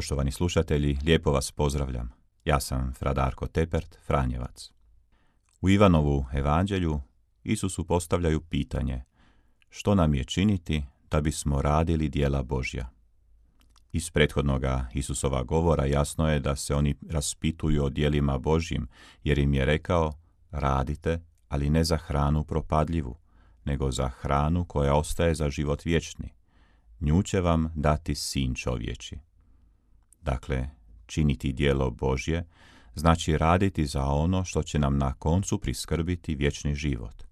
Poštovani slušatelji, lijepo vas pozdravljam. Ja sam Fradarko Tepert, Franjevac. U Ivanovu evanđelju Isusu postavljaju pitanje što nam je činiti da bismo radili dijela Božja. Iz prethodnoga Isusova govora jasno je da se oni raspituju o dijelima Božjim, jer im je rekao radite, ali ne za hranu propadljivu, nego za hranu koja ostaje za život vječni. Nju će vam dati sin čovječi. Dakle, činiti dijelo Božje znači raditi za ono što će nam na koncu priskrbiti vječni život.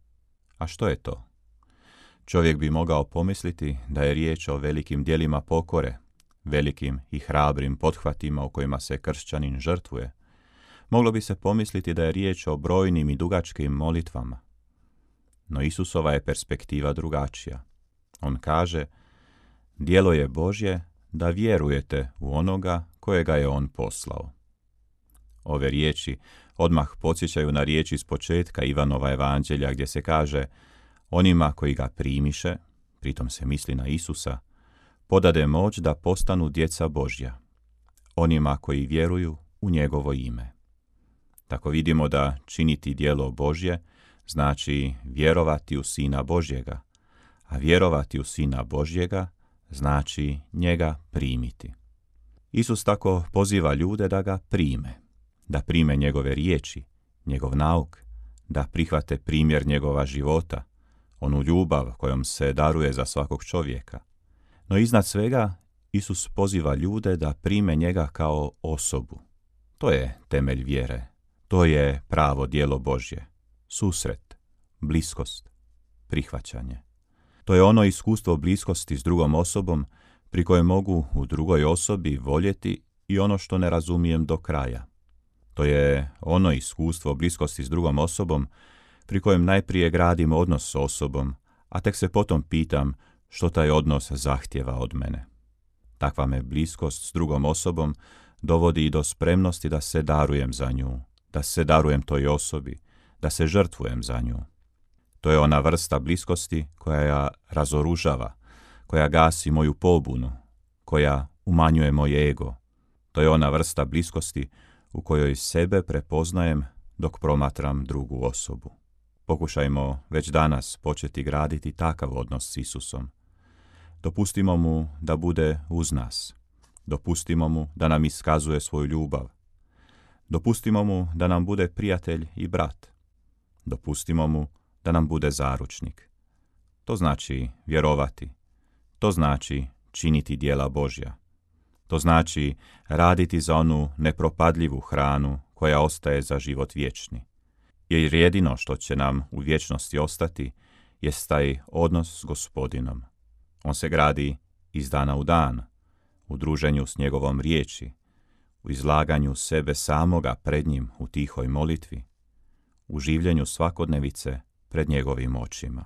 A što je to? Čovjek bi mogao pomisliti da je riječ o velikim dijelima pokore, velikim i hrabrim pothvatima u kojima se kršćanin žrtvuje. Moglo bi se pomisliti da je riječ o brojnim i dugačkim molitvama. No Isusova je perspektiva drugačija. On kaže, dijelo je Božje da vjerujete u onoga kojega je on poslao. Ove riječi odmah podsjećaju na riječi iz početka Ivanova evanđelja gdje se kaže onima koji ga primiše, pritom se misli na Isusa, podade moć da postanu djeca Božja, onima koji vjeruju u njegovo ime. Tako vidimo da činiti dijelo Božje znači vjerovati u Sina Božjega, a vjerovati u Sina Božjega znači njega primiti. Isus tako poziva ljude da ga prime, da prime njegove riječi, njegov nauk, da prihvate primjer njegova života, onu ljubav kojom se daruje za svakog čovjeka. No iznad svega, Isus poziva ljude da prime njega kao osobu. To je temelj vjere. To je pravo dijelo Božje. Susret, bliskost, prihvaćanje. To je ono iskustvo bliskosti s drugom osobom pri kojem mogu u drugoj osobi voljeti i ono što ne razumijem do kraja. To je ono iskustvo bliskosti s drugom osobom pri kojem najprije gradim odnos s osobom, a tek se potom pitam što taj odnos zahtjeva od mene. Takva me bliskost s drugom osobom dovodi i do spremnosti da se darujem za nju, da se darujem toj osobi, da se žrtvujem za nju. To je ona vrsta bliskosti koja ja razoružava, koja gasi moju pobunu, koja umanjuje moj ego. To je ona vrsta bliskosti u kojoj sebe prepoznajem dok promatram drugu osobu. Pokušajmo već danas početi graditi takav odnos s Isusom. Dopustimo mu da bude uz nas. Dopustimo mu da nam iskazuje svoju ljubav. Dopustimo mu da nam bude prijatelj i brat. Dopustimo mu da nam bude zaručnik. To znači vjerovati. To znači činiti dijela Božja. To znači raditi za onu nepropadljivu hranu koja ostaje za život vječni. Jer jedino što će nam u vječnosti ostati jest taj odnos s gospodinom. On se gradi iz dana u dan, u druženju s njegovom riječi, u izlaganju sebe samoga pred njim u tihoj molitvi, u življenju svakodnevice pred njegovim očima.